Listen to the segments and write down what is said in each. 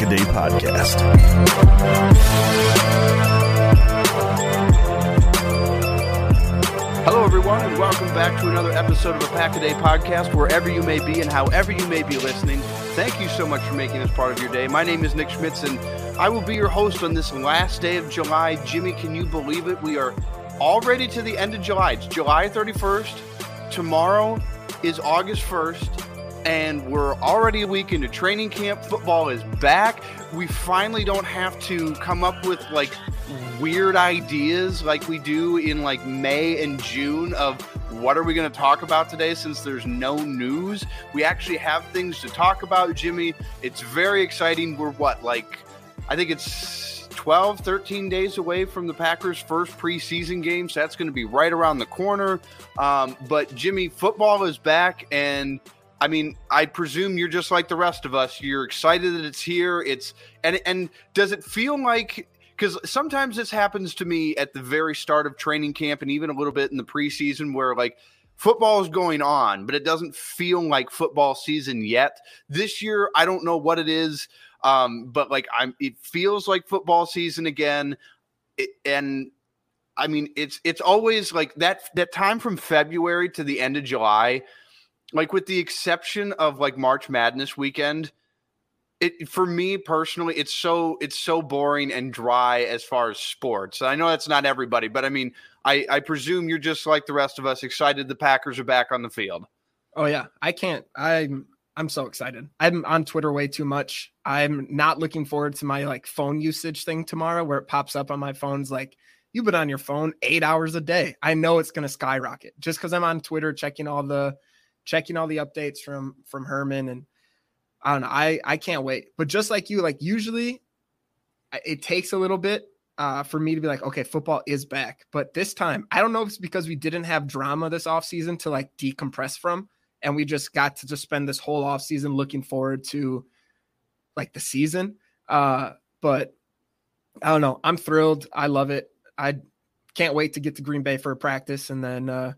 is the Pack a Day Podcast. Hello, everyone, and welcome back to another episode of the Pack a Day podcast. Wherever you may be and however you may be listening, thank you so much for making this part of your day. My name is Nick Schmitz, and I will be your host on this last day of July. Jimmy, can you believe it? We are already to the end of July. It's July 31st. Tomorrow is August 1st. And we're already a week into training camp. Football is back. We finally don't have to come up with like weird ideas like we do in like May and June of what are we going to talk about today since there's no news. We actually have things to talk about, Jimmy. It's very exciting. We're what, like, I think it's 12, 13 days away from the Packers' first preseason game. So that's going to be right around the corner. Um, but Jimmy, football is back. And I mean, I presume you're just like the rest of us. You're excited that it's here. It's, and, and does it feel like, because sometimes this happens to me at the very start of training camp and even a little bit in the preseason where like, football is going on, but it doesn't feel like football season yet. This year, I don't know what it is. Um, but like I'm, it feels like football season again, it, and I mean it's it's always like that that time from February to the end of July, like with the exception of like March Madness weekend. It for me personally, it's so it's so boring and dry as far as sports. I know that's not everybody, but I mean, I I presume you're just like the rest of us, excited the Packers are back on the field. Oh yeah, I can't. I'm I'm so excited. I'm on Twitter way too much. I'm not looking forward to my like phone usage thing tomorrow where it pops up on my phone's like you've been on your phone 8 hours a day. I know it's going to skyrocket just cuz I'm on Twitter checking all the checking all the updates from from Herman and I don't know. I I can't wait. But just like you like usually it takes a little bit uh, for me to be like, okay, football is back. But this time, I don't know if it's because we didn't have drama this offseason to like decompress from and we just got to just spend this whole off season looking forward to like the season. Uh, but I don't know. I'm thrilled. I love it. I can't wait to get to Green Bay for a practice and then uh,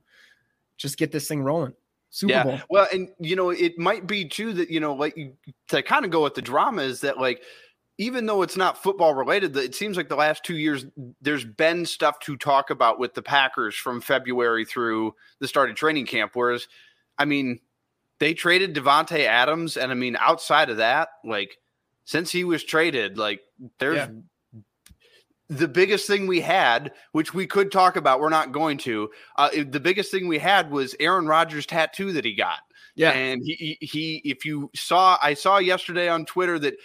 just get this thing rolling. Super yeah. Bowl. Well, and you know, it might be too that you know, like to kind of go with the drama is that like even though it's not football related, that it seems like the last two years there's been stuff to talk about with the Packers from February through the start of training camp. Whereas I mean, they traded Davante Adams, and I mean, outside of that, like since he was traded, like there's yeah. The biggest thing we had, which we could talk about. We're not going to. Uh, the biggest thing we had was Aaron Rodgers' tattoo that he got. Yeah, and he, he, he if you saw, I saw yesterday on Twitter that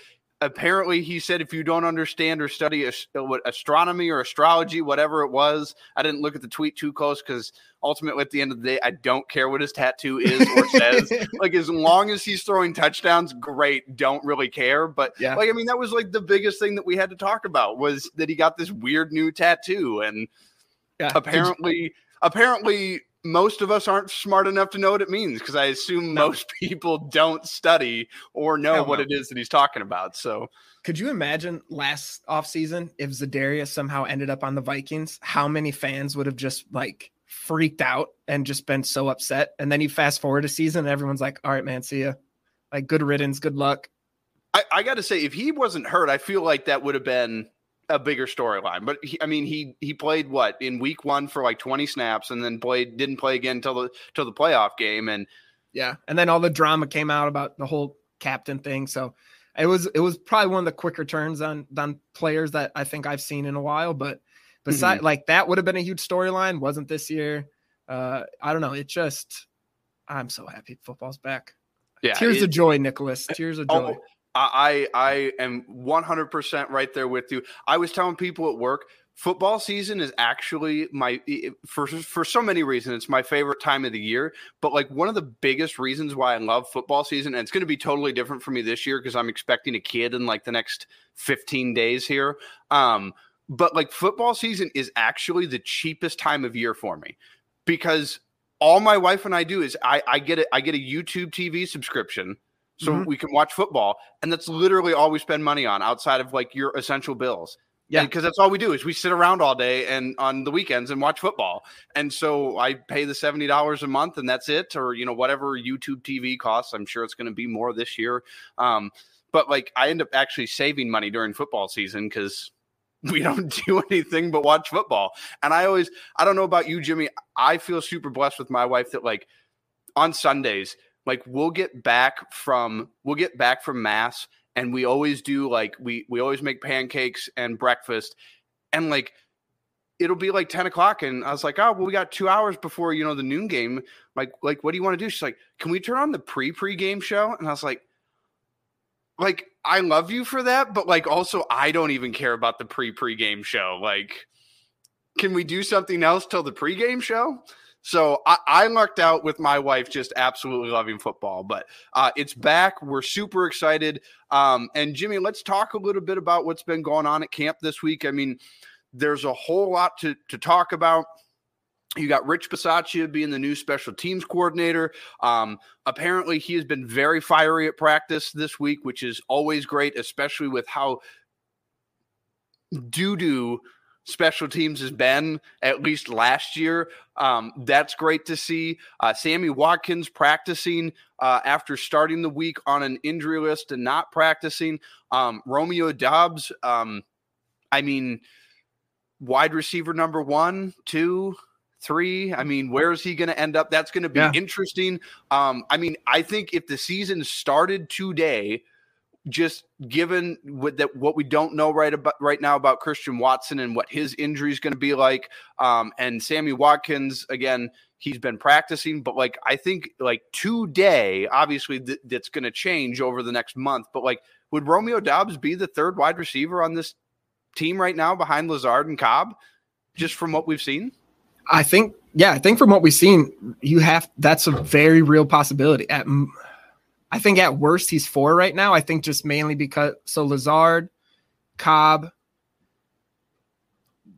apparently he said if you don't understand or study what astronomy or astrology whatever it was i didn't look at the tweet too close because ultimately at the end of the day i don't care what his tattoo is or says. Like as long as he's throwing touchdowns great don't really care. But yeah. like i mean that was like the biggest thing that we had to talk about was that he got this weird new tattoo. And yeah. apparently apparently most of us aren't smart enough to know what it means because I assume no. most people don't study or know Hell what no. it is that he's talking about. So, could you imagine last offseason if Za'Darius somehow ended up on the Vikings? How many fans would have just like freaked out and just been so upset. And then you fast forward a season and everyone's like, all right, man, see ya. Like good riddance, good luck. I, I got to say, if he wasn't hurt, I feel like that would have been a bigger storyline. But he, I mean, he he played what in week one for like twenty snaps, and then played didn't play again until the till the playoff game. And yeah, and then all the drama came out about the whole captain thing. So it was it was probably one of the quicker turns on on players that I think I've seen in a while. But besides, mm-hmm. like that would have been a huge storyline. Wasn't this year? Uh, I don't know. It just I'm so happy football's back. Yeah, tears it, of joy, Nicholas. Tears of oh, joy. I I am 100% right there with you. I was telling people at work, football season is actually my for for so many reasons it's my favorite time of the year, but like one of the biggest reasons why I love football season and it's going to be totally different for me this year because I'm expecting a kid in like the next 15 days here. Um but like football season is actually the cheapest time of year for me because all my wife and I do is I, I get it I get a YouTube TV subscription so mm-hmm. we can watch football and that's literally all we spend money on outside of like your essential bills. Yeah. Because that's all we do is we sit around all day and on the weekends and watch football. And so i pay the $70 a month and that's it or you know whatever youtube tv costs. I'm sure it's going to be more this year. Um, but like i end up actually saving money during football season because we don't do anything but watch football. And i always i don't know about you jimmy i feel super blessed with my wife that like on sundays like we'll get back from we'll get back from mass and we always do like we we always make pancakes and breakfast and like it'll be like 10 o'clock and i was like oh well we got two hours before you know the noon game. Like like what do you want to do? She's like can we turn on the pre pre game show? And i was like like i love you for that but like also i don't even care about the pre pre game show. Like can we do something else till the pre game show so I, I, lucked out with my wife just absolutely loving football, but uh, it's back. We're super excited. Um, and Jimmy, let's talk a little bit about what's been going on at camp this week. I mean, there's a whole lot to, to talk about. You got Rich Bisaccia being the new special teams coordinator. Um, apparently, he has been very fiery at practice this week, which is always great, especially with how doo doo special teams has been at least last year. Um, that's great to see. Uh, Sammy Watkins practicing uh, after starting the week on an injury list and not practicing. Um, Romeo Doubs, um, I mean, wide receiver number one, two, three. I mean, where is he going to end up? That's going to be yeah. interesting. Um, I mean, I think if the season started today, just given what that what we don't know right about right now about Christian Watson and what his injury is going to be like, um, and Sammy Watkins again, he's been practicing, but like I think like today, obviously th- that's going to change over the next month. But like, would Romeo Doubs be the third wide receiver on this team right now behind Lazard and Cobb, just from what we've seen? I think, yeah, I think from what we've seen, you have that's a very real possibility. At I think at worst he's four right now. I think just mainly because so Lazard, Cobb,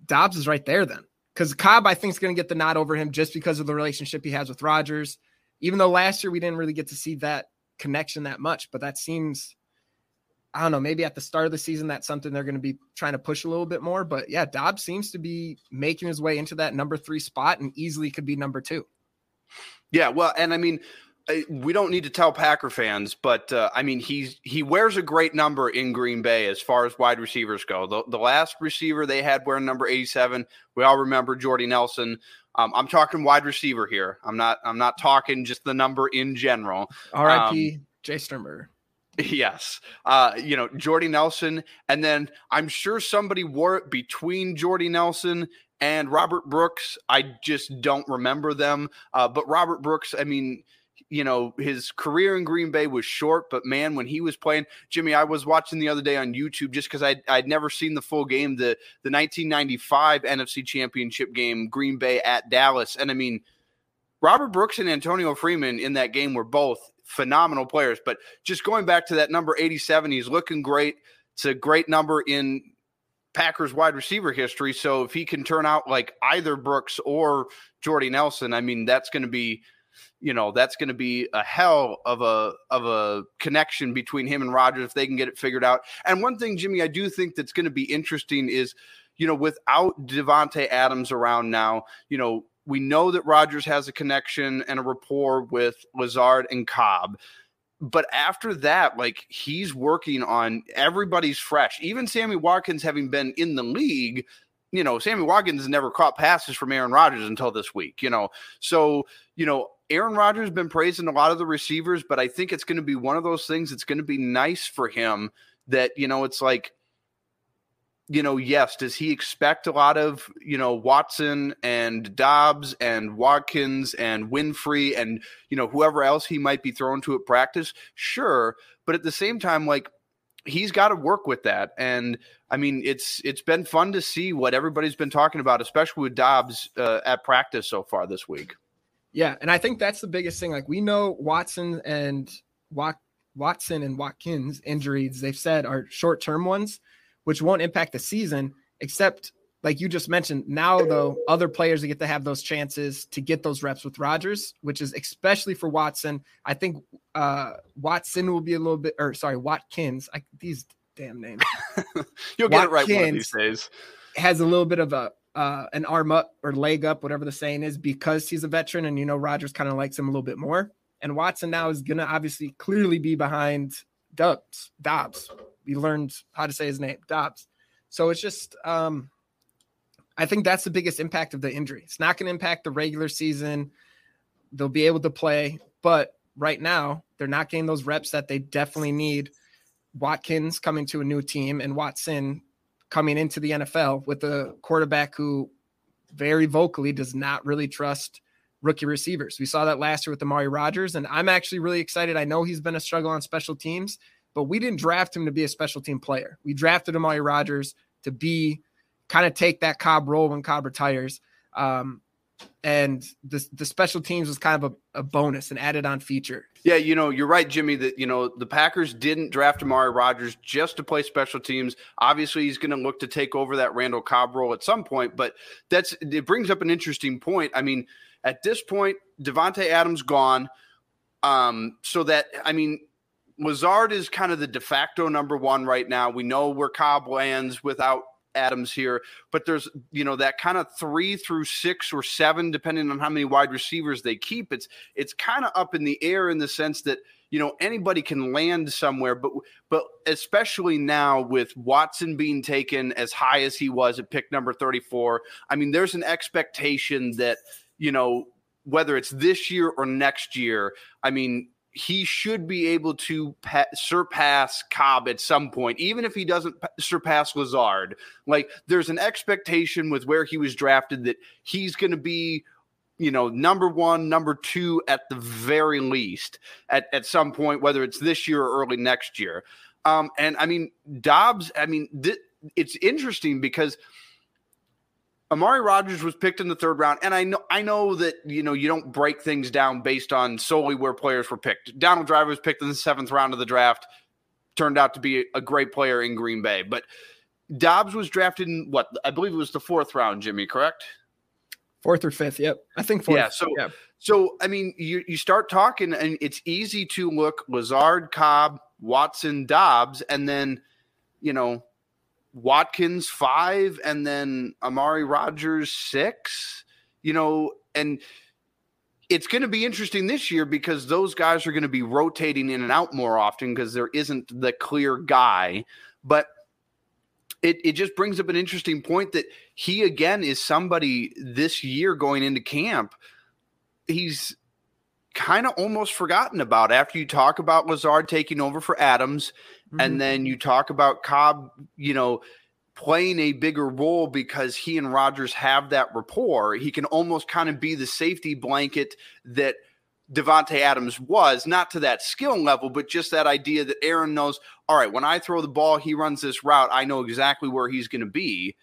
Doubs is right there then. Because Cobb, I think, is going to get the nod over him just because of the relationship he has with Rodgers. Even though last year we didn't really get to see that connection that much, but that seems, I don't know, maybe at the start of the season, that's something they're going to be trying to push a little bit more. But yeah, Doubs seems to be making his way into that number three spot and easily could be number two. Yeah, well, and I mean, we don't need to tell Packer fans, but uh, I mean he's he wears a great number in Green Bay as far as wide receivers go. The, the last receiver they had wearing number eighty seven, we all remember Jordy Nelson. Um, I'm talking wide receiver here. I'm not I'm not talking just the number in general. R.I.P. Um, Jace Sternberger. Yes. Uh, you know, Jordy Nelson. And then I'm sure somebody wore it between Jordy Nelson and Robert Brooks. I just don't remember them. Uh, but Robert Brooks, I mean, you know, his career in Green Bay was short, but man, when he was playing, Jimmy, I was watching the other day on YouTube just because I'd, I'd never seen the full game, the, the 1995 NFC Championship game, Green Bay at Dallas. And I mean, Robert Brooks and Antonio Freeman in that game were both phenomenal players. But just going back to that number 87, he's looking great. It's a great number in Packers wide receiver history. So if he can turn out like either Brooks or Jordy Nelson, I mean, that's going to be – you know that's going to be a hell of a of a connection between him and Rodgers if they can get it figured out. And one thing, Jimmy, I do think that's going to be interesting is, you know, without Davante Adams around now, you know, we know that Rodgers has a connection and a rapport with Lazard and Cobb. But after that, like he's working on everybody's fresh. Even Sammy Watkins having been in the league, you know, Sammy Watkins never caught passes from Aaron Rodgers until this week, you know. So, you know, Aaron Rodgers has been praising a lot of the receivers, but I think it's going to be one of those things that's going to be nice for him that, you know, it's like you know, yes, does he expect a lot of, you know, Watson and Doubs and Watkins and Winfree and, you know, whoever else he might be thrown to at practice? Sure. But at the same time, like, he's got to work with that. And I mean, it's it's been fun to see what everybody's been talking about, especially with Doubs uh, at practice so far this week. Yeah, and I think that's the biggest thing. Like we know Watson and Wat- Watson and Watkins injuries, they've said are short term ones which won't impact the season, except like you just mentioned. Now, though, other players get to have those chances to get those reps with Rodgers, which is especially for Watson. I think uh, Watson will be a little bit, or sorry, Watkins. I, these damn names. You'll get Watkins it right one of these days. Has a little bit of a uh, an arm up or leg up, whatever the saying is, because he's a veteran, and you know Rodgers kind of likes him a little bit more. And Watson now is gonna obviously clearly be behind Doubs, Dobbs, we learned how to say his name, Dobbs. So it's just, um, I think that's the biggest impact of the injury. It's not to impact the regular season. They'll be able to play, but right now they're not getting those reps that they definitely need. Watkins coming to a new team and Watson coming into the NFL with a quarterback who very vocally does not really trust rookie receivers. We saw that last year with Amari Rodgers, and I'm actually really excited. I know he's been a struggle on special teams, but we didn't draft him to be a special team player. We drafted Amari Rodgers to be kind of take that Cobb role when Cobb retires. Um, and the the special teams was kind of a, a, bonus, an added on feature. Yeah, you know, you're right, Jimmy. That you know the Packers didn't draft Amari Rodgers just to play special teams. Obviously, he's going to look to take over that Randall Cobb role at some point. But that's it brings up an interesting point. I mean, at this point, Davante Adams gone. Um, so that I mean, Lazard is kind of the de facto number one right now. We know where Cobb lands without Adams here, but there's you know that kind of three through six or seven, depending on how many wide receivers they keep. It's it's kind of up in the air in the sense that you know anybody can land somewhere, but but especially now with Watson being taken as high as he was at pick number 34, I mean there's an expectation that you know whether it's this year or next year, I mean he should be able to pa- surpass Cobb at some point, even if he doesn't pa- surpass Lazard. Like, there's an expectation with where he was drafted that he's going to be, you know, number one, number two at the very least at, at some point, whether it's this year or early next year. Um, and I mean, Doubs, I mean, th- it's interesting because – Amari Rodgers was picked in the third round, and I know I know that you know you don't break things down based on solely where players were picked. Donald Driver was picked in the seventh round of the draft, turned out to be a great player in Green Bay. But Doubs was drafted in what I believe it was the fourth round. Jimmy, correct? Fourth or fifth? Yep, I think fourth. Yeah. So, yeah. so I mean, you you start talking, and it's easy to look Lazard, Cobb, Watson, Doubs, and then you know Watkins five, and then Amari Rodgers six. You know, and it's going to be interesting this year because those guys are going to be rotating in and out more often because there isn't the clear guy. But it, it just brings up an interesting point that he again is somebody this year going into camp. He's kind of almost forgotten about after you talk about Lazard taking over for Adams Mm-hmm. And then you talk about Cobb, you know, playing a bigger role because he and Rodgers have that rapport. He can almost kind of be the safety blanket that Davante Adams was, not to that skill level, but just that idea that Aaron knows, all right, when I throw the ball, he runs this route, I know exactly where he's going to be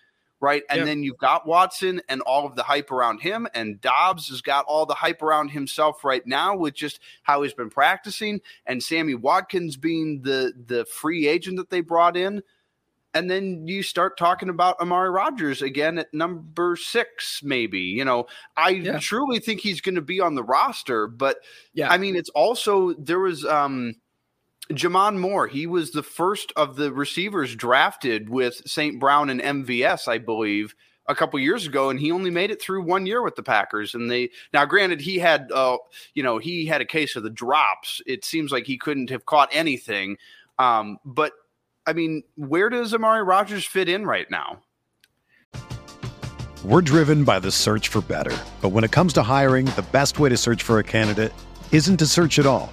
right? And yep. then you've got Watson and all of the hype around him, and Doubs has got all the hype around himself right now with just how he's been practicing, and Sammy Watkins being the the free agent that they brought in. And then you start talking about Amari Rodgers again at number six, maybe. You know, I yeah. truly think he's going to be on the roster, but yeah, I mean, it's also there was um J'Mon Moore, he was the first of the receivers drafted with St. Brown and MVS, I believe, a couple years ago, and he only made it through one year with the Packers. And they now, granted, he had uh, you know he had a case of the drops. It seems like he couldn't have caught anything. Um, but I mean, where does Amari Rodgers fit in right now? We're driven by the search for better, but when it comes to hiring, the best way to search for a candidate isn't to search at all.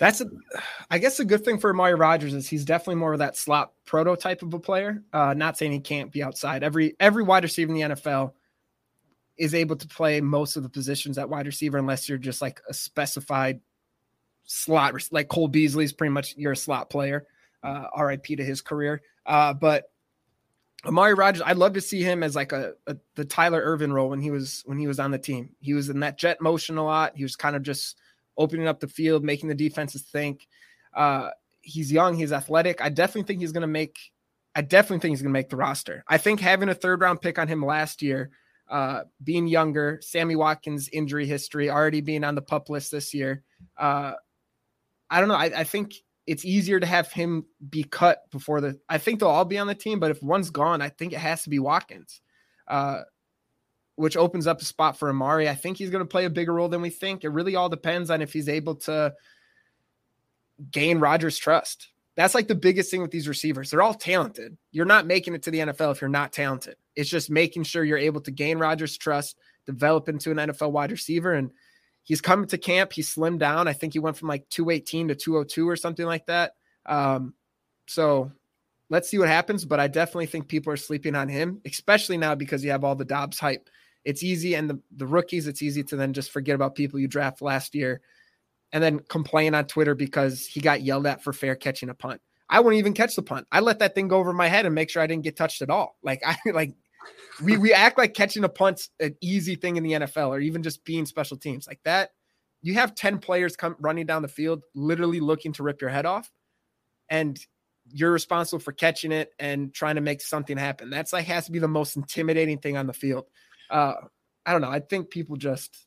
That's a, I guess a good thing for Amari Rodgers is he's definitely more of that slot prototype of a player. Uh, not saying he can't be outside. Every every wide receiver in the NFL is able to play most of the positions at wide receiver, unless you're just like a specified slot. Like Cole Beasley's pretty much you're a slot player. Uh, RIP to his career. Uh, but Amari Rodgers, I'd love to see him as like a, a the Tyler Ervin role when he was when he was on the team. He was in that jet motion a lot. He was kind of just opening up the field, making the defenses think. Uh, he's young, he's athletic. I definitely think he's going to make. I definitely think he's going to make the roster. I think having a third round pick on him last year, uh, being younger, Sammy Watkins injury history, already being on the pup list this year. Uh, I don't know. I, I think it's easier to have him be cut before the. I think they'll all be on the team, but if one's gone, I think it has to be Watkins. Uh, which opens up a spot for Amari. I think he's going to play a bigger role than we think. It really all depends on if he's able to gain Rodgers' trust. That's like the biggest thing with these receivers. They're all talented. You're not making it to the NFL if you're not talented. It's just making sure you're able to gain Rodgers' trust, develop into an NFL wide receiver. And he's coming to camp. He slimmed down. I think he went from like 218 to 202 or something like that. Um, so let's see what happens. But I definitely think people are sleeping on him, especially now because you have all the Doubs hype it's easy and the, the rookies it's easy to then just forget about people you draft last year and then complain on twitter because he got yelled at for fair catching a punt. I wouldn't even catch the punt. I let that thing go over my head and make sure i didn't get touched at all. Like i like we we act like catching a punt's an easy thing in the nfl or even just being special teams. Like that you have 10 players come running down the field literally looking to rip your head off and you're responsible for catching it and trying to make something happen. That's like has to be the most intimidating thing on the field uh, I don't know. I think people just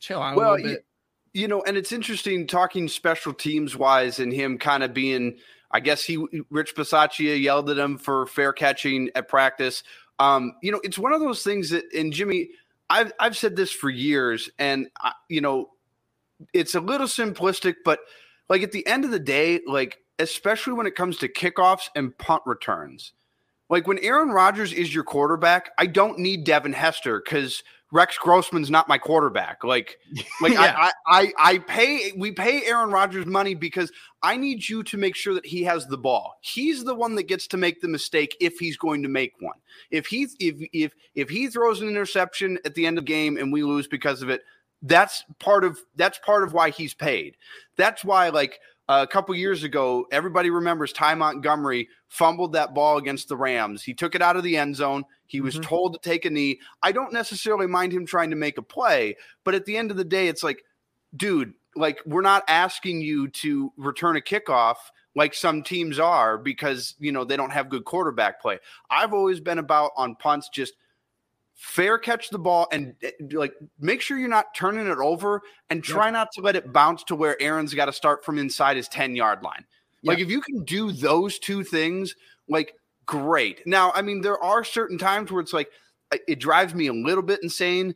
chill out well, a little bit. You, you know, and it's interesting talking special teams wise and him kind of being, I guess he, Rich Bisaccia yelled at him for fair catching at practice. Um, you know, it's one of those things that, and Jimmy, I've, I've said this for years, and, I, you know, it's a little simplistic, but like at the end of the day, like, especially when it comes to kickoffs and punt returns, like when Aaron Rodgers is your quarterback, I don't need Devin Hester because Rex Grossman's not my quarterback. Like, like yeah. I, I, I pay we pay Aaron Rodgers money because I need you to make sure that he has the ball. He's the one that gets to make the mistake if he's going to make one. If he if if if he throws an interception at the end of the game and we lose because of it, that's part of that's part of why he's paid. That's why like a couple years ago, everybody remembers Ty Montgomery fumbled that ball against the Rams. He took it out of the end zone. He was mm-hmm. told to take a knee. I don't necessarily mind him trying to make a play, but at the end of the day, it's like, dude, like we're not asking you to return a kickoff like some teams are because you know they don't have good quarterback play. I've always been about on punts just fair catch the ball and eh, like make sure you're not turning it over and try yep. not to let it bounce to where Aaron's got to start from inside his 10 yard line. Like if you can do those two things, like great. Now, I mean, there are certain times where it's like it drives me a little bit insane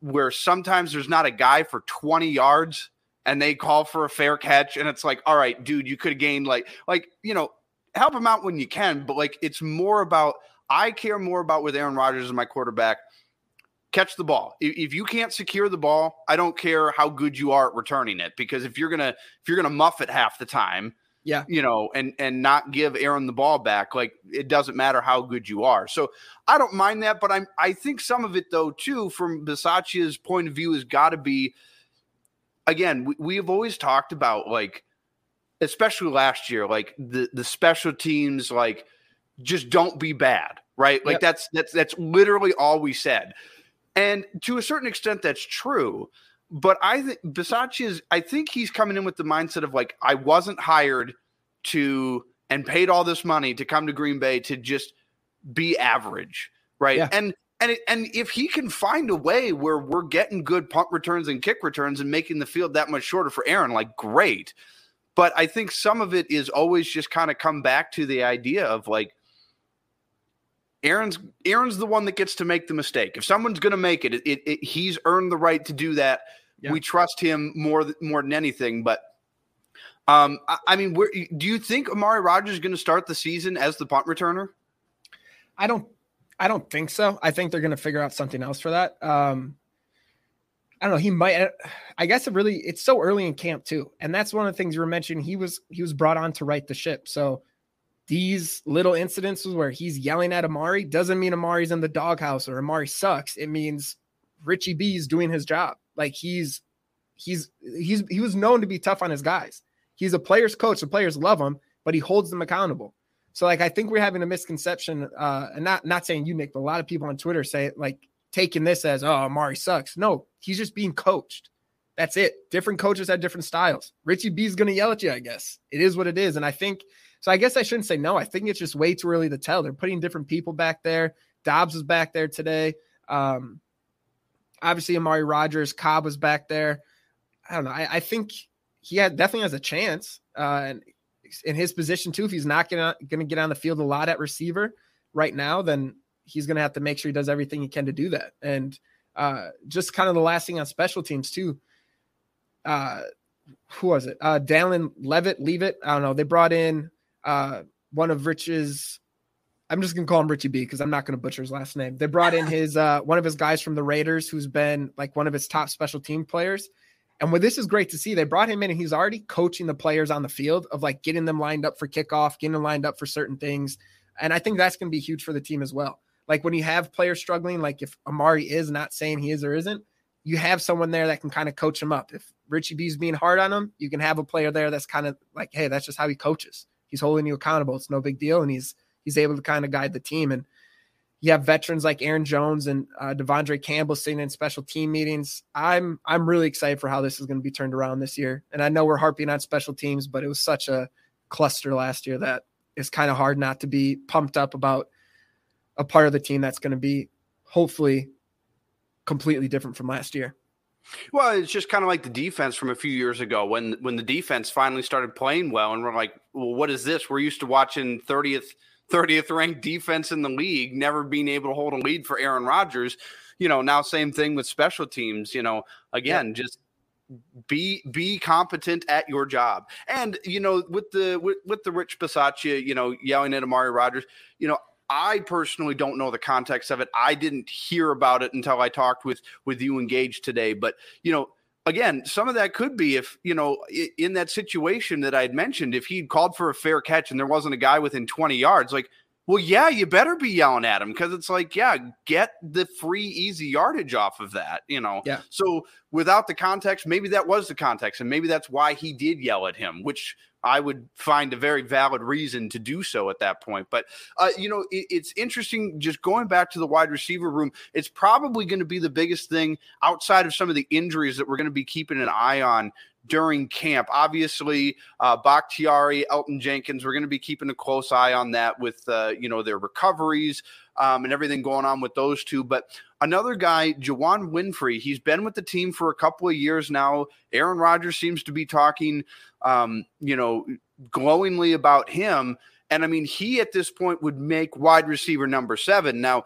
where sometimes there's not a guy for 20 yards and they call for a fair catch and it's like all right dude you could have gained like like you know help him out when you can but like it's more about i care more about with aaron rodgers as my quarterback catch the ball. If you can't secure the ball i don't care how good you are at returning it because if you're gonna if you're gonna muff it half the time yeah. you know and and not give aaron the ball back like it doesn't matter how good you are. So i don't mind that but i'm i think some of it though too from Bisaccia's point of view has got to be again, we, we have always talked about like, especially last year, like the the special teams, like just don't be bad, right? Like yep. that's that's that's literally all we said, and to a certain extent, that's true. But I think Bisaccia is, I think he's coming in with the mindset of like, I wasn't hired to and paid all this money to come to Green Bay to just be average, right? Yeah. And and it, and if he can find a way where we're getting good punt returns and kick returns and making the field that much shorter for Aaron, like great. But I think some of it is always just kind of come back to the idea of like Aaron's Aaron's the one that gets to make the mistake. If someone's going to make it, it, it, he's earned the right to do that. Yeah. We trust him more more than anything. But um, I, I mean, where, do you think Amari Rodgers is going to start the season as the punt returner? I don't I don't think so. I think they're going to figure out something else for that. Um, I don't know. He might. I guess it really. It's so early in camp too, and that's one of the things you were mentioning. He was he was brought on to right the ship. So these little incidences where he's yelling at Amari doesn't mean Amari's in the doghouse or Amari sucks. It means Richie B is doing his job. Like he's he's he's he was known to be tough on his guys. He's a player's coach. The players love him, but he holds them accountable. So like I think we're having a misconception, uh, and not not saying you, Nick, but a lot of people on Twitter say like taking this as oh Amari sucks. No, he's just being coached. That's it. Different coaches have different styles. Richie B is gonna yell at you, I guess. It is what it is. And I think so I guess I shouldn't say no. I think it's just way too early to tell. They're putting different people back there. Doubs was back there today. Um, obviously Amari Rodgers, Cobb was back there. I don't know. I, I think he had definitely has a chance. Uh, and in his position too. If he's not gonna gonna get on the field a lot at receiver right now, then he's gonna have to make sure he does everything he can to do that. And uh, just kind of the last thing on special teams too. Uh, who was it? Uh, Dallin Leavitt, leave it. I don't know. They brought in uh, one of Rich's. I'm just gonna call him Richie B because I'm not gonna butcher his last name. They brought in his uh, one of his guys from the Raiders, who's been like one of his top special team players. And what this is great to see, they brought him in and he's already coaching the players on the field of like getting them lined up for kickoff, getting them lined up for certain things. And I think that's going to be huge for the team as well. Like when you have players struggling, like if Amari is not saying he is or isn't, you have someone there that can kind of coach him up. If Richie B's being hard on him, you can have a player there that's kind of like, hey, that's just how he coaches. He's holding you accountable. It's no big deal, and he's he's able to kind of guide the team. And you have veterans like Aaron Jones and uh, De'Vondre Campbell sitting in special team meetings. I'm I'm really excited for how this is going to be turned around this year. And I know we're harping on special teams, but it was such a cluster last year that it's kind of hard not to be pumped up about a part of the team that's going to be hopefully completely different from last year. Well, it's just kind of like the defense from a few years ago when when the defense finally started playing well, and we're like, well, what is this? We're used to watching 30th 30th ranked defense in the league, never being able to hold a lead for Aaron Rodgers. You know, now same thing with special teams. You know, again, yeah. just be be competent at your job. And you know, with the with, with the Rich Bisaccia, you know, yelling at Amari Rodgers, you know, I personally don't know the context of it. I didn't hear about it until I talked with with you engaged today. But you know, again, some of that could be if, you know, in that situation that I'd mentioned, if he'd called for a fair catch and there wasn't a guy within 20 yards, like, well, yeah, you better be yelling at him because it's like, yeah, get the free, easy yardage off of that, you know? Yeah. So without the context, maybe that was the context, and maybe that's why he did yell at him, which I would find a very valid reason to do so at that point. But, uh, you know, it, it's interesting just going back to the wide receiver room. It's probably going to be the biggest thing outside of some of the injuries that we're going to be keeping an eye on during camp. Obviously, uh, Bakhtiari, Elgton Jenkins, we're going to be keeping a close eye on that with uh, you know their recoveries um, and everything going on with those two. But another guy, Juwann Winfree, he's been with the team for a couple of years now. Aaron Rodgers seems to be talking, um, you know, glowingly about him. And I mean, he at this point would make wide receiver number seven. Now,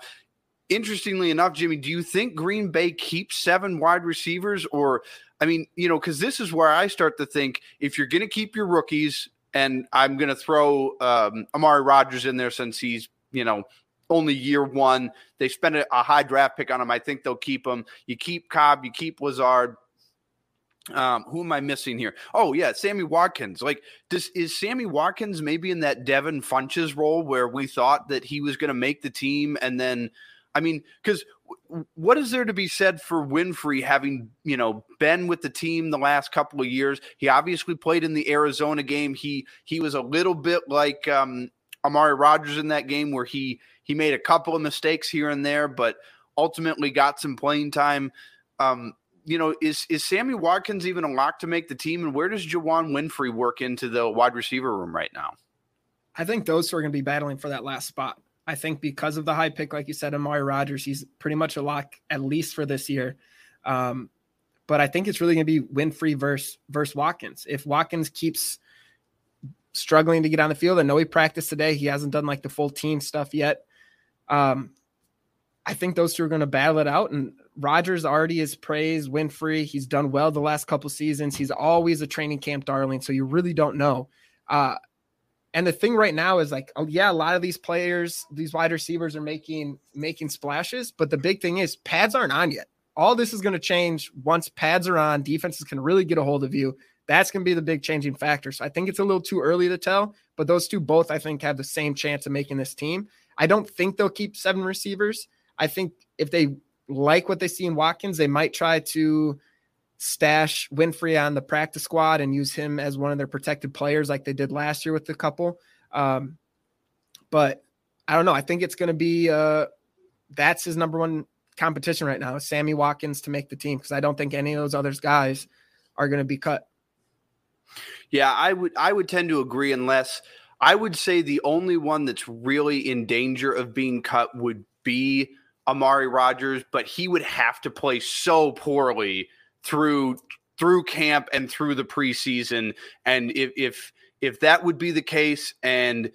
interestingly enough, Jimmy, do you think Green Bay keeps seven wide receivers? Or, I mean, you know, because this is where I start to think if you're going to keep your rookies, and I'm going to throw um, Amari Rodgers in there since he's, you know, only year one. They spent a, a high draft pick on him. I think they'll keep him. You keep Cobb, you keep Lazard. Um, who am I missing here? Oh yeah, Sammy Watkins. Like, does is Sammy Watkins maybe in that Devin Funchess role where we thought that he was going to make the team, and then, I mean, because what is there to be said for Winfree having you know been with the team the last couple of years? He obviously played in the Arizona game. He he was a little bit like um, Amari Rodgers in that game where he he made a couple of mistakes here and there, but ultimately got some playing time. Um, you know, is is Sammy Watkins even a lock to make the team? And where does Juwann Winfree work into the wide receiver room right now? I think those two are going to be battling for that last spot. I think because of the high pick, like you said, Amari Rodgers, he's pretty much a lock at least for this year. Um, but I think it's really going to be Winfree versus versus Watkins. If Watkins keeps struggling to get on the field, I know he practiced today. He hasn't done like the full team stuff yet. Um, I think those two are going to battle it out. And Rodgers already is praised Winfree. He's done well the last couple seasons. He's always a training camp darling, so you really don't know. Uh, and the thing right now is like, oh yeah, a lot of these players, these wide receivers are making making splashes, but the big thing is pads aren't on yet. All this is going to change once pads are on. Defenses can really get a hold of you. That's going to be the big changing factor. So I think it's a little too early to tell, but those two both I think have the same chance of making this team. I don't think they'll keep seven receivers. I think if they like what they see in Watkins, they might try to stash Winfree on the practice squad and use him as one of their protected players like they did last year with the couple. Um, but I don't know. I think it's going to be uh, that's his number one competition right now, Sammy Watkins to make the team because I don't think any of those other guys are going to be cut. Yeah, I would I would tend to agree unless I would say the only one that's really in danger of being cut would be Amari Rodgers, but he would have to play so poorly through through camp and through the preseason. And if if if that would be the case, and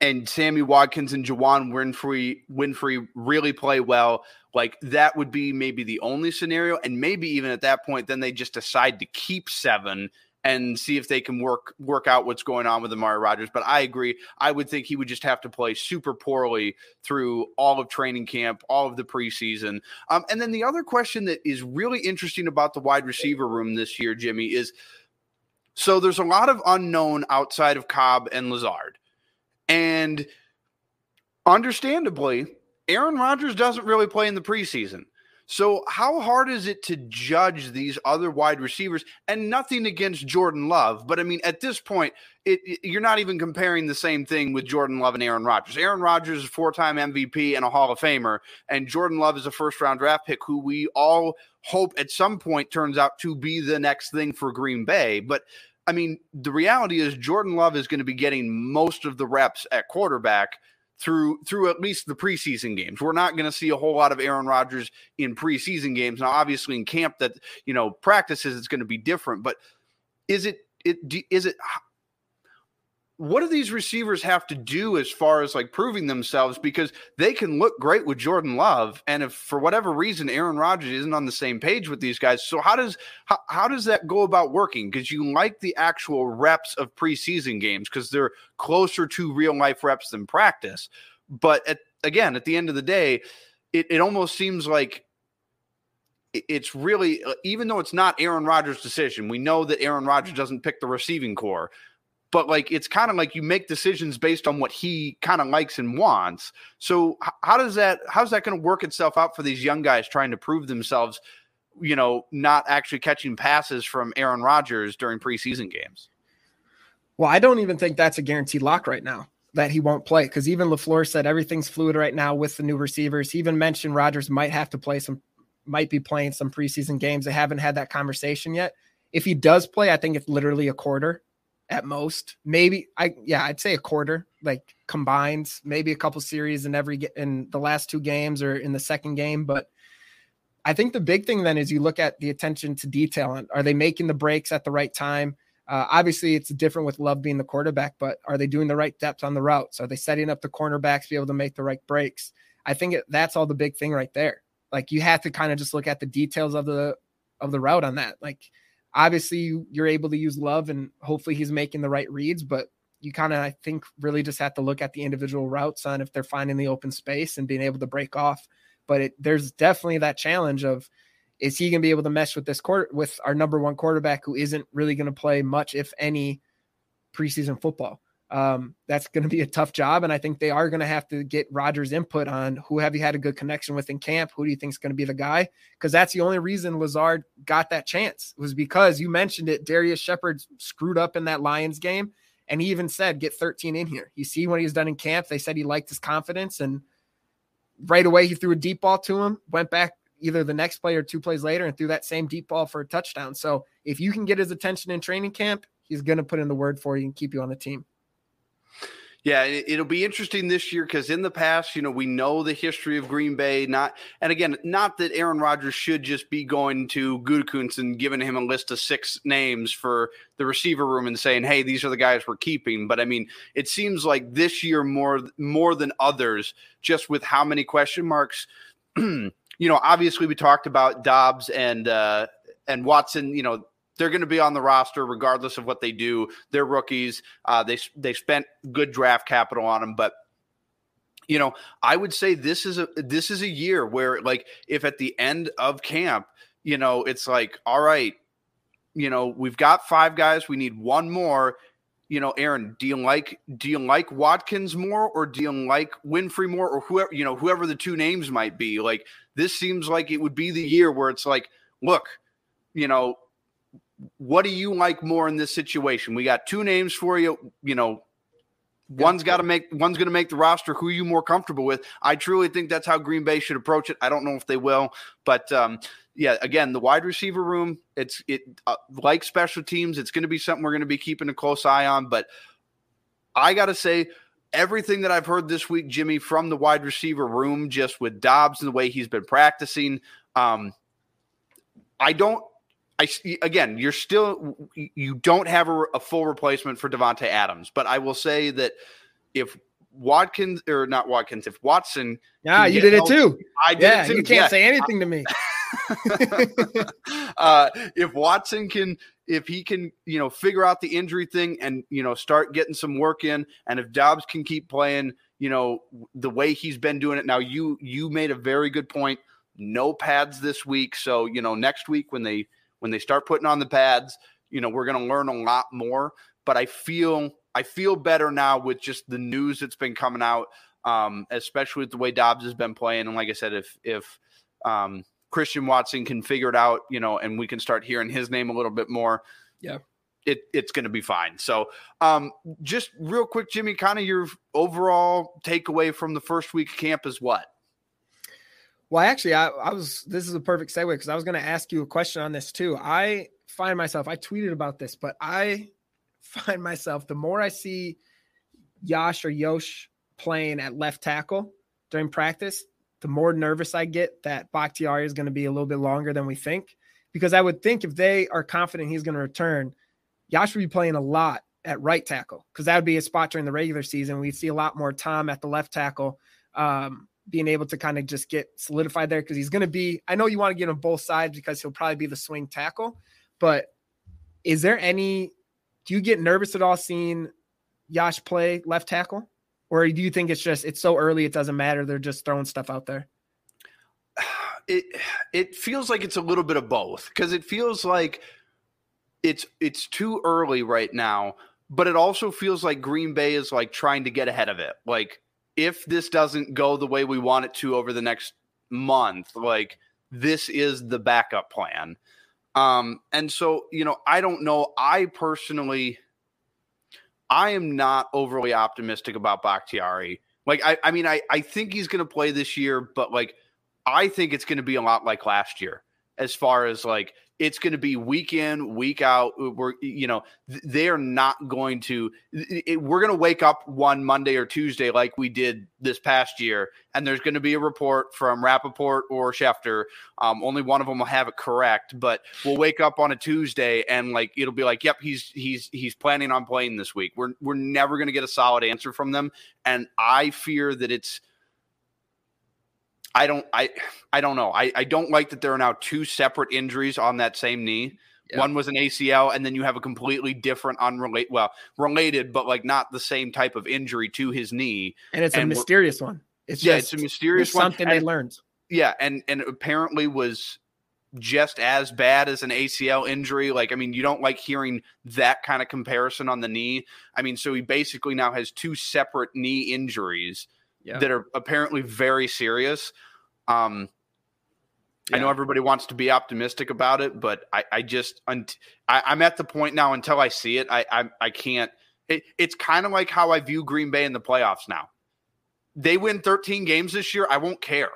and Sammy Watkins and Juwann Winfree Winfree really play well, like that would be maybe the only scenario. And maybe even at that point, then they just decide to keep seven and see if they can work work out what's going on with Amari Rodgers. But I agree. I would think he would just have to play super poorly through all of training camp, all of the preseason. Um, and then the other question that is really interesting about the wide receiver room this year, Jimmy, is so there's a lot of unknown outside of Cobb and Lazard. And understandably, Aaron Rodgers doesn't really play in the preseason. So, how hard is it to judge these other wide receivers? And nothing against Jordan Love, but I mean, at this point, it, it, you're not even comparing the same thing with Jordan Love and Aaron Rodgers. Aaron Rodgers is a four time MVP and a Hall of Famer, and Jordan Love is a first round draft pick who we all hope at some point turns out to be the next thing for Green Bay. But I mean, the reality is Jordan Love is going to be getting most of the reps at quarterback through through at least the preseason games. We're not going to see a whole lot of Aaron Rodgers in preseason games. Now, obviously, in camp, that you know practices it's going to be different. But is it it is it what do these receivers have to do as far as like proving themselves? Because they can look great with Jordan Love, and if for whatever reason Aaron Rodgers isn't on the same page with these guys, so how does how, how does that go about working? Because you like the actual reps of preseason games because they're closer to real life reps than practice. But at, again, at the end of the day, it, it almost seems like it's really uh, even though it's not Aaron Rodgers' decision, we know that Aaron Rodgers doesn't pick the receiving core but like it's kind of like you make decisions based on what he kind of likes and wants. So how does that how's that going to work itself out for these young guys trying to prove themselves, you know, not actually catching passes from Aaron Rodgers during preseason games? Well, I don't even think that's a guaranteed lock right now that he won't play because even LaFleur said everything's fluid right now with the new receivers. He even mentioned Rodgers might have to play some might be playing some preseason games. They haven't had that conversation yet If he does play, I think it's literally a quarter at most. Maybe I yeah, I'd say a quarter, like combined, maybe a couple series in every in the last two games or in the second game, but I think the big thing then is you look at the attention to detail and are they making the breaks at the right time? Uh, obviously, it's different with Love being the quarterback, but are they doing the right depth on the routes? Are they setting up the cornerbacks to be able to make the right breaks? I think it, that's all the big thing right there. Like you have to kind of just look at the details of the of the route on that. Like obviously you, you're able to use Love and hopefully he's making the right reads, but you kind of I think really just have to look at the individual routes on if they're finding the open space and being able to break off. But it, there's definitely that challenge of is he going to be able to mesh with this court with our number one quarterback who isn't really going to play much, if any, preseason football? Um, that's going to be a tough job, and I think they are going to have to get Rodgers' input on who have you had a good connection with in camp. Who do you think is going to be the guy? Because that's the only reason Lazard got that chance was because you mentioned it. Darrius Shepherd screwed up in that Lions game, and he even said, "Get 13 in here." You see what he's done in camp. They said he liked his confidence, and right away he threw a deep ball to him. Went back either the next play or two plays later and threw that same deep ball for a touchdown. So if you can get his attention in training camp, he's going to put in the word for you and keep you on the team. Yeah, it'll be interesting this year because in the past, you know, we know the history of Green Bay. Not, and again, not that Aaron Rodgers should just be going to Gutekunst and giving him a list of six names for the receiver room and saying, "Hey, these are the guys we're keeping." But I mean, it seems like this year more more than others, just with how many question marks. you know, obviously we talked about Doubs and uh, and Watson. You know, they're going to be on the roster regardless of what they do. They're rookies. Uh, they they spent good draft capital on them, but you know, I would say this is a this is a year where like if at the end of camp, you know, it's like all right, you know, we've got five guys, we need one more. You know, Aaron, do you like do you like Watkins more or do you like Winfree more or whoever you know whoever the two names might be? Like this seems like it would be the year where it's like, look, you know, what do you like more in this situation? We got two names for you. You know, one's got to make one's going to make the roster. Who are you more comfortable with? I truly think that's how Green Bay should approach it. I don't know if they will, but um, yeah, again, the wide receiver room. It's it uh, like special teams. It's going to be something we're going to be keeping a close eye on. But I got to say. Everything that I've heard this week, Jimmy, from the wide receiver room, just with Doubs and the way he's been practicing, um, I don't I again, you're still you don't have a, a full replacement for Davante Adams, but I will say that if Watkins or not Watkins, if Watson, yeah, you did healthy, it too. I did yeah, it too. You can't yeah. say anything to me. uh, if Watson can, if he can, you know, figure out the injury thing and you know start getting some work in, and if Doubs can keep playing, you know, the way he's been doing it now, you you made a very good point. No pads this week, so you know next week when they when they start putting on the pads, you know, we're going to learn a lot more. But I feel I feel better now with just the news that's been coming out, um, especially with the way Doubs has been playing. And like I said, if if um, Christian Watson can figure it out, you know, and we can start hearing his name a little bit more, yeah, it, it's going to be fine. So, um, just real quick, Jimmy, kind of your overall takeaway from the first week of camp is what? Well, actually, I, I was. This is a perfect segue because I was going to ask you a question on this too. I find myself. I tweeted about this, but I find myself the more I see Yash or Yosh playing at left tackle during practice, the more nervous I get that Bakhtiari is going to be a little bit longer than we think. Because I would think if they are confident he's going to return, Yash would be playing a lot at right tackle because that would be a spot during the regular season. We'd see a lot more Tom at the left tackle. Um, being able to kind of just get solidified there because he's going to be. I know you want to get him both sides because he'll probably be the swing tackle, but is there any? Do you get nervous at all seeing Yash play left tackle, or do you think it's just it's so early it doesn't matter? They're just throwing stuff out there. It it feels like it's a little bit of both because it feels like it's it's too early right now, but it also feels like Green Bay is like trying to get ahead of it, like if this doesn't go the way we want it to over the next month, like this is the backup plan. Um, and so, you know, I don't know. I personally, I am not overly optimistic about Bakhtiari. Like, I, I mean, I, I think he's going to play this year, but like, I think it's going to be a lot like last year. as far as like it's going to be week in, week out. Uh, we're, you know, they're not going to, it, we're going to wake up one Monday or Tuesday like we did this past year, and there's going to be a report from Rapoport or Schefter. Um, only one of them will have it correct, but we'll wake up on a Tuesday and like it'll be like, yep, he's he's he's planning on playing this week. We're we're never going to get a solid answer from them, and I fear that it's I don't I I don't know. I, I don't like that there are now two separate injuries on that same knee. Yeah. One was an ACL, and then you have a completely different, unrelated, well, related, but like not the same type of injury to his knee. And it's and a mysterious one. It's yeah, just, it's a mysterious it's something one. they learned. Yeah, and and apparently was just as bad as an ACL injury. Like, I mean, you don't like hearing that kind of comparison on the knee. I mean, so he basically now has two separate knee injuries yeah. that are apparently very serious. Um, yeah. I know everybody wants to be optimistic about it, but I, I just I, am at the point now until I see it, I I, I can't. It, it's kind of like how I view Green Bay in the playoffs now. They win 13 games this year, I won't care.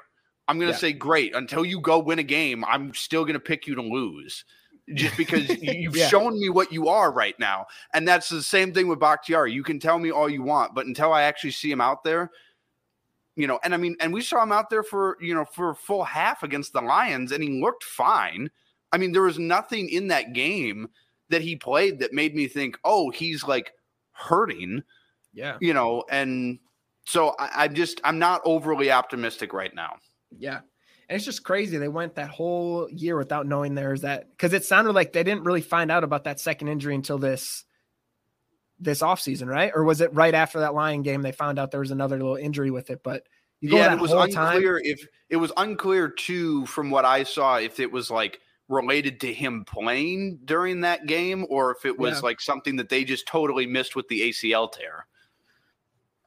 I'm going to yeah. say great until you go win a game. I'm still going to pick you to lose just because you've yeah. shown me what you are right now. And that's the same thing with Bakhtiari. You can tell me all you want, but until I actually see him out there, you know, and I mean, and we saw him out there for, you know, for a full half against the Lions and he looked fine. I mean, there was nothing in that game that he played that made me think, oh, he's like hurting. Yeah. You know, and so I, I just, I'm not overly optimistic right now. Yeah. And it's just crazy. They went that whole year without knowing there's that because it sounded like they didn't really find out about that second injury until this this offseason, right? Or was it right after that Lion game they found out there was another little injury with it? But yeah, it was unclear time, if it was unclear too from what I saw if it was like related to him playing during that game or if it was yeah. like something that they just totally missed with the ACL tear.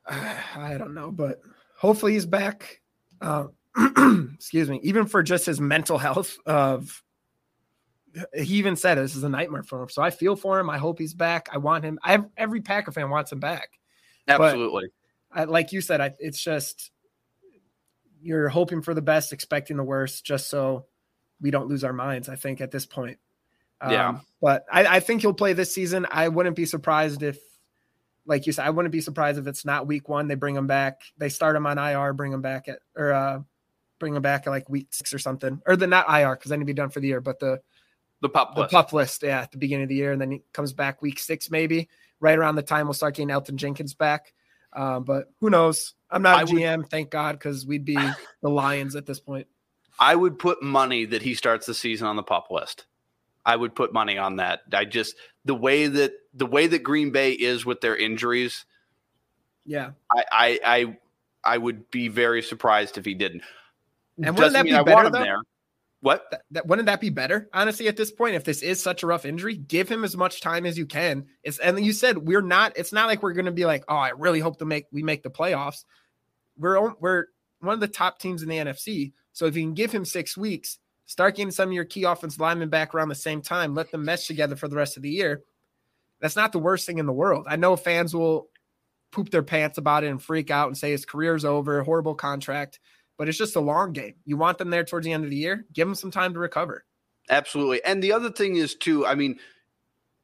I don't know, but hopefully he's back. Uh, excuse me, even for just his mental health of he even said this is a nightmare for him. So I feel for him. I hope he's back. I want him. I have, every Packer fan wants him back. Absolutely. I, like you said, I, it's just you're hoping for the best, expecting the worst, just so we don't lose our minds. I think at this point. Um, yeah. But I, I think he'll play this season. I wouldn't be surprised if, like you said, I wouldn't be surprised if it's not week one. They bring him back. They start him on IR, bring him back at or uh, bring him back at like week six or something, or the not IR because then he'd be done for the year, but the the pup list. The pup list, yeah, at the beginning of the year, and then he comes back week six, maybe right around the time we'll start getting Elgton Jenkins back. Uh, but who knows? I'm not a GM, would, thank God, because we'd be the Lions at this point. I would put money that he starts the season on the pup list. I would put money on that. I just the way that the way that Green Bay is with their injuries. Yeah, I I I, I would be very surprised if he didn't. And wouldn't Doesn't that be better though? There. What? That, that, wouldn't that be better? Honestly, at this point, if this is such a rough injury, give him as much time as you can. It's and you said we're not. It's not like we're going to be like, oh, I really hope to make we make the playoffs. We're we're one of the top teams in the NFC. So if you can give him six weeks, start getting some of your key offense linemen back around the same time, let them mesh together for the rest of the year. That's not the worst thing in the world. I know fans will poop their pants about it and freak out and say his career's over, horrible contract but it's just a long game. You want them there towards the end of the year, give them some time to recover. Absolutely. And the other thing is, too, I mean,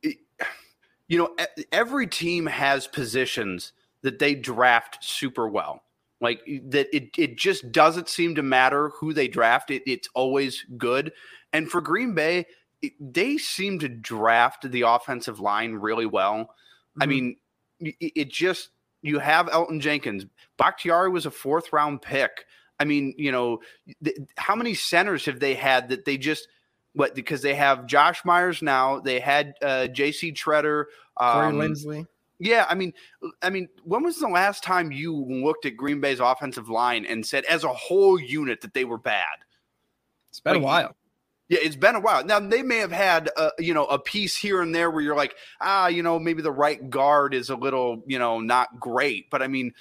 it, you know, every team has positions that they draft super well. Like that, it, it just doesn't seem to matter who they draft. It, it's always good. And for Green Bay, it, they seem to draft the offensive line really well. Mm-hmm. I mean, it, it just you have Elgton Jenkins. Bakhtiari was a fourth round pick. I mean, you know, th- how many centers have they had that they just what because they have Josh Myers now, they had uh, J.C. Tretter, um, Corey Linsley. Yeah, I mean, I mean, when was the last time you looked at Green Bay's offensive line and said, as a whole unit, that they were bad? It's been like, a while. Yeah, it's been a while. Now they may have had, a, you know, a piece here and there where you're like, ah, you know, maybe the right guard is a little, you know, not great, but I mean,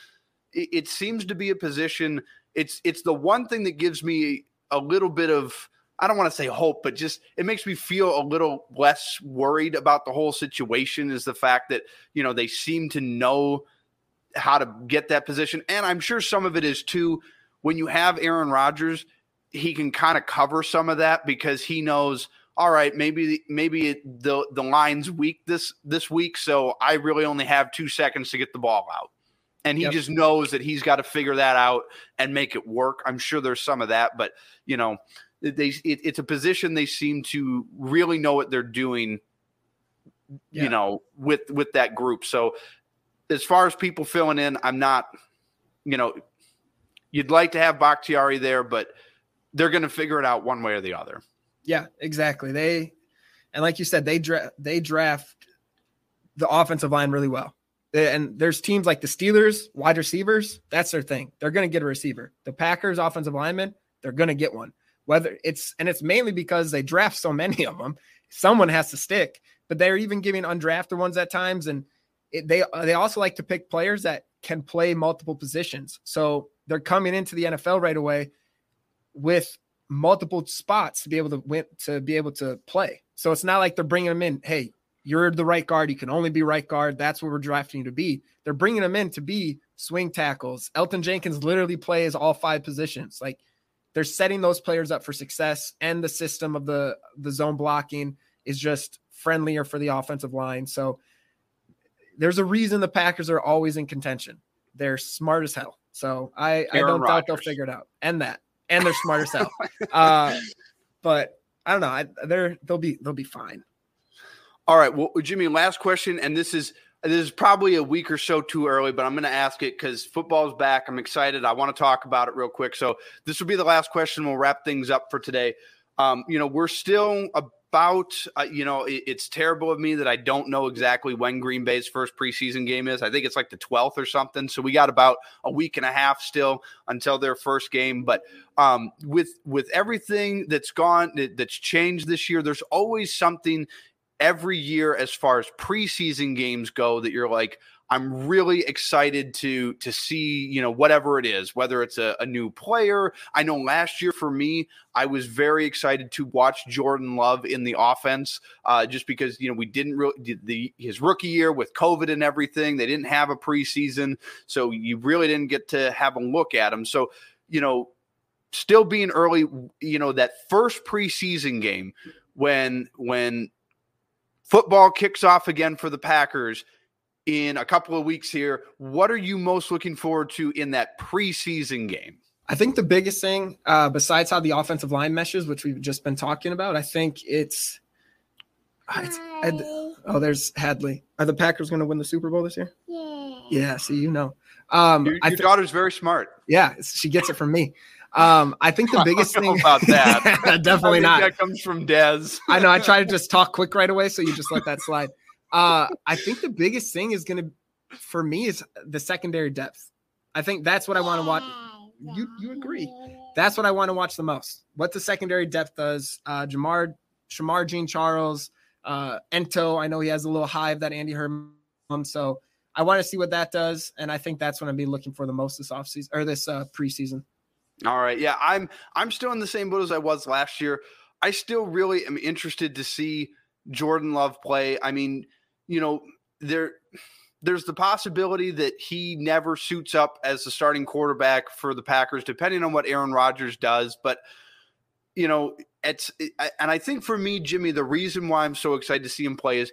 it, it seems to be a position it's it's the one thing that gives me a little bit of I don't want to say hope, but just it makes me feel a little less worried about the whole situation is the fact that, you know, they seem to know how to get that position. And I'm sure some of it is too when you have Aaron Rodgers, he can kind of cover some of that because he knows all right maybe maybe the the line's weak this this week so i really only have 2 seconds to get the ball out and he yep. just knows that he's got to figure that out and make it work. I'm sure there's some of that but you know they it, it's a position they seem to really know what they're doing yeah. you know with with that group. So as far as people filling in i'm not you know you'd like to have Bakhtiari there but they're going to figure it out one way or the other. Yeah exactly. They and like you said they draft they draft the offensive line really well and there's teams like the Steelers wide receivers that's their thing. They're going to get a receiver. The Packers offensive lineman they're going to get one. Whether it's and it's mainly because they draft so many of them someone has to stick but they're even giving undrafted ones at times and it, they uh, they also like to pick players that can play multiple positions. So they're coming into the NFL right away with multiple spots to be able to win to be able to play. So it's not like they're bringing them in hey you're the right guard you can only be right guard that's what we're drafting you to be. They're bringing them in to be swing tackles. Elgton jenkins literally plays all five positions. Like they're setting those players up for success and the system of the the zone blocking is just friendlier for the offensive line. So there's a reason the packers are always in contention. They're smart as hell. So i i don't doubt they'll figure it out. And that and they're smart as hell. Uh but i don't know I, they're they'll be they'll be fine all right well jimmy last question and this is this is probably a week or so too early, but I'm going to ask it because football's back. I'm excited. I want to talk about it real quick. So this will be the last question. We'll wrap things up for today. Um, you know, we're still about, uh, you know, it, it's terrible of me that I don't know exactly when Green Bay's first preseason game is. I think it's like the 12th or something. So we got about a week and a half still until their first game. But um, with with everything that's gone, that's changed this year, there's always something every year as far as preseason games go that you're like i'm really excited to to see you know whatever it is whether it's a, a, new player. I know last year for me i was very excited to watch jordan love in the offense uh, just because you know we didn't really the his rookie year with covid and everything they didn't have a preseason so you really didn't get to have a look at him. So you know still being early you know that first preseason game when when Football kicks off again for the Packers in a couple of weeks here. What are you most looking forward to in that preseason game? I think the biggest thing, uh, besides how the offensive line meshes, which we've just been talking about, I think it's. It's oh, there's Hadley. Are the Packers going to win the Super Bowl this year? Yeah. Yeah. See, you know. Um, your, your th- daughter's very smart. Yeah, she gets it from me. Um, I think the biggest thing about that definitely not that comes from Dez. I know. I try to just talk quick right away, so you just let that slide. Uh, I think the biggest thing is going to, for me, is the secondary depth. I think that's what I want to watch. You you agree? That's what I want to watch the most. What the secondary depth does. Uh, Jamar, Shemar, Jean Charles, uh, Ento. I know he has a little hive that Andy Herman. So I want to see what that does, and I think that's what I'm be looking for the most this offseason or this uh, preseason. All right. Yeah, I'm I'm still in the same boat as I was last year. I still really am interested to see Jordan Love play. I mean, you know, there there's the possibility that he never suits up as the starting quarterback for the Packers, depending on what Aaron Rodgers does. But you know, it's and I think for me, Jimmy, the reason why I'm so excited to see him play is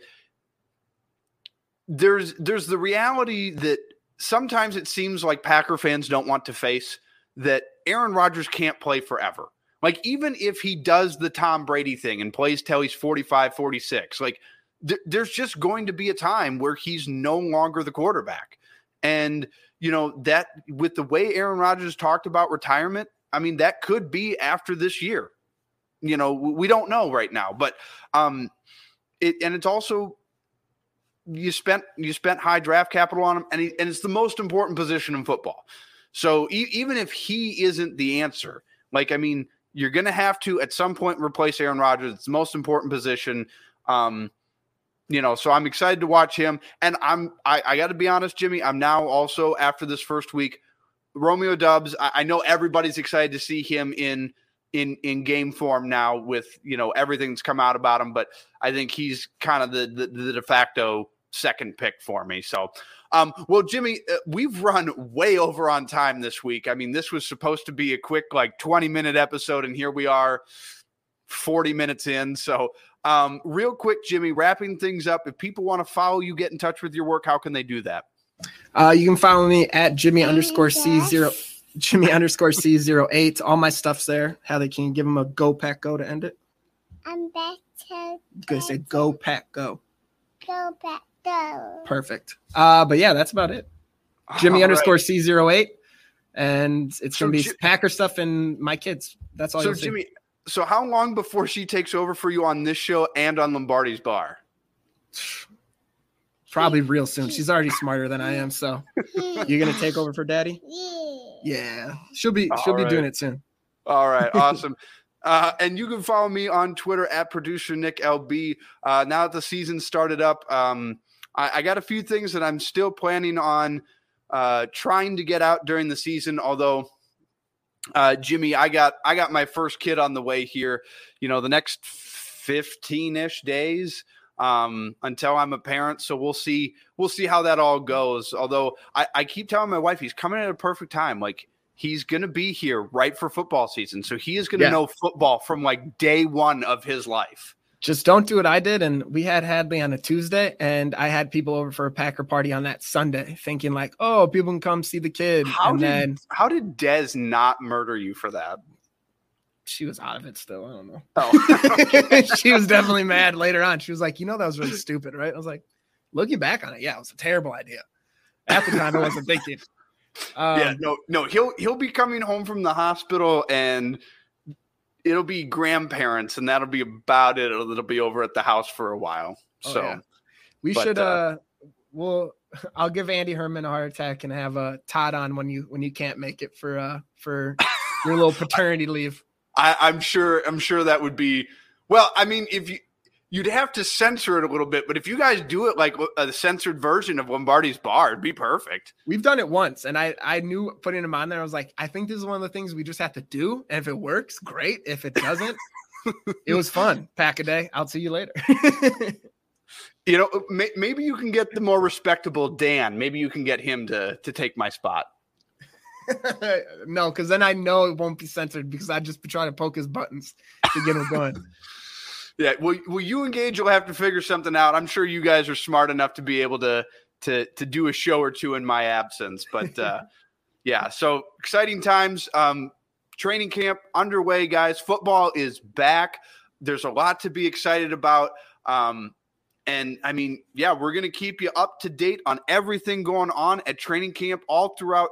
there's there's the reality that sometimes it seems like Packer fans don't want to face that Aaron Rodgers can't play forever. Like, even if he does the Tom Brady thing and plays till he's 45, 46, like, th- there's just going to be a time where he's no longer the quarterback. And, you know, that with the way Aaron Rodgers talked about retirement, I mean, that could be after this year. You know, we don't know right now, but, um, it, and it's also, you spent you spent high draft capital on him, and he, and it's the most important position in football. So e- even if he isn't the answer, like I mean, you're going to have to at some point replace Aaron Rodgers. It's the most important position. Um, you know, so I'm excited to watch him. And I'm I, I got to be honest, Jimmy. I'm now also after this first week, Romeo Doubs. I, I know everybody's excited to see him in in in game form now with you know everything that's come out about him. But I think he's kind of the the, the de facto second pick for me. So Um, well, Jimmy, uh, we've run way over on time this week. I mean, this was supposed to be a quick, like 20 minute episode, and here we are 40 minutes in. So, um, real quick, Jimmy, wrapping things up. If people want to follow you, get in touch with your work, how can they do that? Uh, you can follow me at Jimmy underscore C zero Jimmy underscore C zero eight. All my stuff's there. How they can give them a go pack go to end it. I'm back to Go say go pack go. go back go. Perfect. Uh, but yeah, that's about it. Jimmy All underscore right. C zero eight, and it's So gonna be Ji- Packer stuff and my kids. That's all. So, you'll see. Jimmy, so how long before she takes over for you on this show and on Lombardi's Bar? probably real soon. She's already smarter than I am, so you're gonna take over for Daddy. Yeah. Yeah, she'll be she'll All be doing it soon. All right, awesome. Uh, and you can follow me on Twitter at producer Nick LB. Uh, now that the season started up, um, I, I got a few things that I'm still planning on uh, trying to get out during the season. Although, uh, Jimmy, I got I got my first kid on the way here. You know, the next 15 ish days um, until I'm a parent. So we'll see we'll see how that all goes. Although I, I keep telling my wife he's coming at a perfect time. Like he's going to be here right for football season. So he is going to Yeah. know football from like day one of his life. Just don't do what I did. And we had Hadley on a Tuesday, and I had people over for a Packer party on that Sunday, thinking like, "Oh, people can come see the kid." How and did then how did Dez not murder you for that? she was out of it still. I don't know. Oh, she was definitely mad later on. She was like, "You know, that was really stupid, right?" I was like, "Looking back on it, yeah, it was a terrible idea." At the time, I wasn't thinking. Um, yeah, no, no, he'll he'll be coming home from the hospital and it'll be grandparents and that'll be about it. It'll, it'll be over at the house for a while. Oh, So yeah. we but, should. uh, uh Well, I'll give Andy Herman a heart attack and have a Todd on when you when you can't make it for uh for your little paternity leave. I, I'm sure I'm sure that would be well. I mean, if you you'd have to censor it a little bit, but if you guys do it like a censored version of Lombardi's Bar, it'd be perfect. We've done it once, and I I knew putting him on there. I was like, I think this is one of the things we just have to do, and if it works, great. If it doesn't, it was fun. Pack a day. I'll see you later. You know, may, maybe you can get the more respectable Dan. Maybe you can get him to to take my spot. no, because then I know it won't be censored because I'd just be trying to poke his buttons to get him going. Yeah, well, well, you engage? You'll have to figure something out. I'm sure you guys are smart enough to be able to to to do a show or two in my absence. But uh, yeah, so exciting times. Um, training camp underway, guys. Football is back. There's a lot to be excited about. Um, and I mean, yeah, we're going to keep you up to date on everything going on at training camp all throughout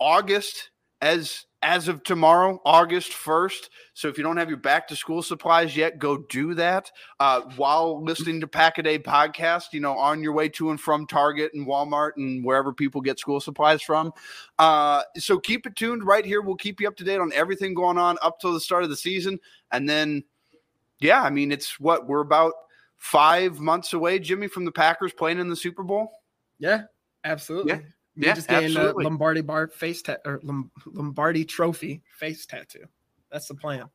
August as as of tomorrow, August 1st. So if you don't have your back to school supplies yet, go do that uh, while listening to Pack a Day podcast, you know, on your way to and from Target and Walmart and wherever people get school supplies from. Uh, so keep it tuned right here. We'll keep you up to date on everything going on up till the start of the season. And then, yeah, I mean, it's what we're about five months away, Jimmy, from the Packers playing in the Super Bowl. Yeah, absolutely. Yeah, We yeah, just getting a absolutely. Lombardi bar face tat or Lombardi trophy face tattoo. That's the plan.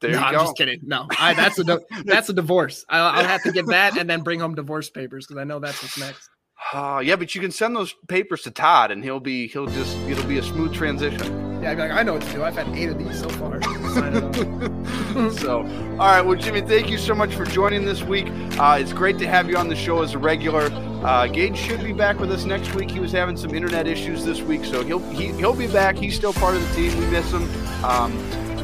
There no, you I'm go. just kidding. No, I, that's a that's a divorce. I'll, I'll have to get that and then bring home divorce papers because I know that's what's next. Uh, yeah, but you can send those papers to Todd, and he'll be he'll just it'll be a smooth transition. Yeah, I'd be like, I know what to do. I've had eight of these so far. Sign it off. so, all right, well, Jimmy, thank you so much for joining this week. Uh, it's great to have you on the show as a regular. Uh, Gage should be back with us next week. He was having some internet issues this week, so he'll he, he'll be back. He's still part of the team. We miss him. Um,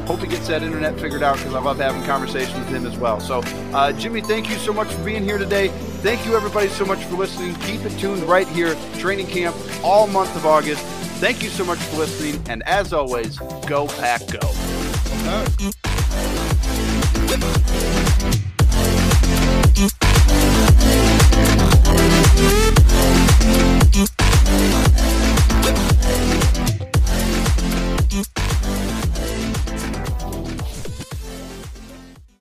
hope he gets that internet figured out because I love having conversations with him as well. So, uh, Jimmy, thank you so much for being here today. Thank you, everybody, so much for listening. Keep it tuned right here, training camp all month of August. Thank you so much for listening, and as always, go pack go.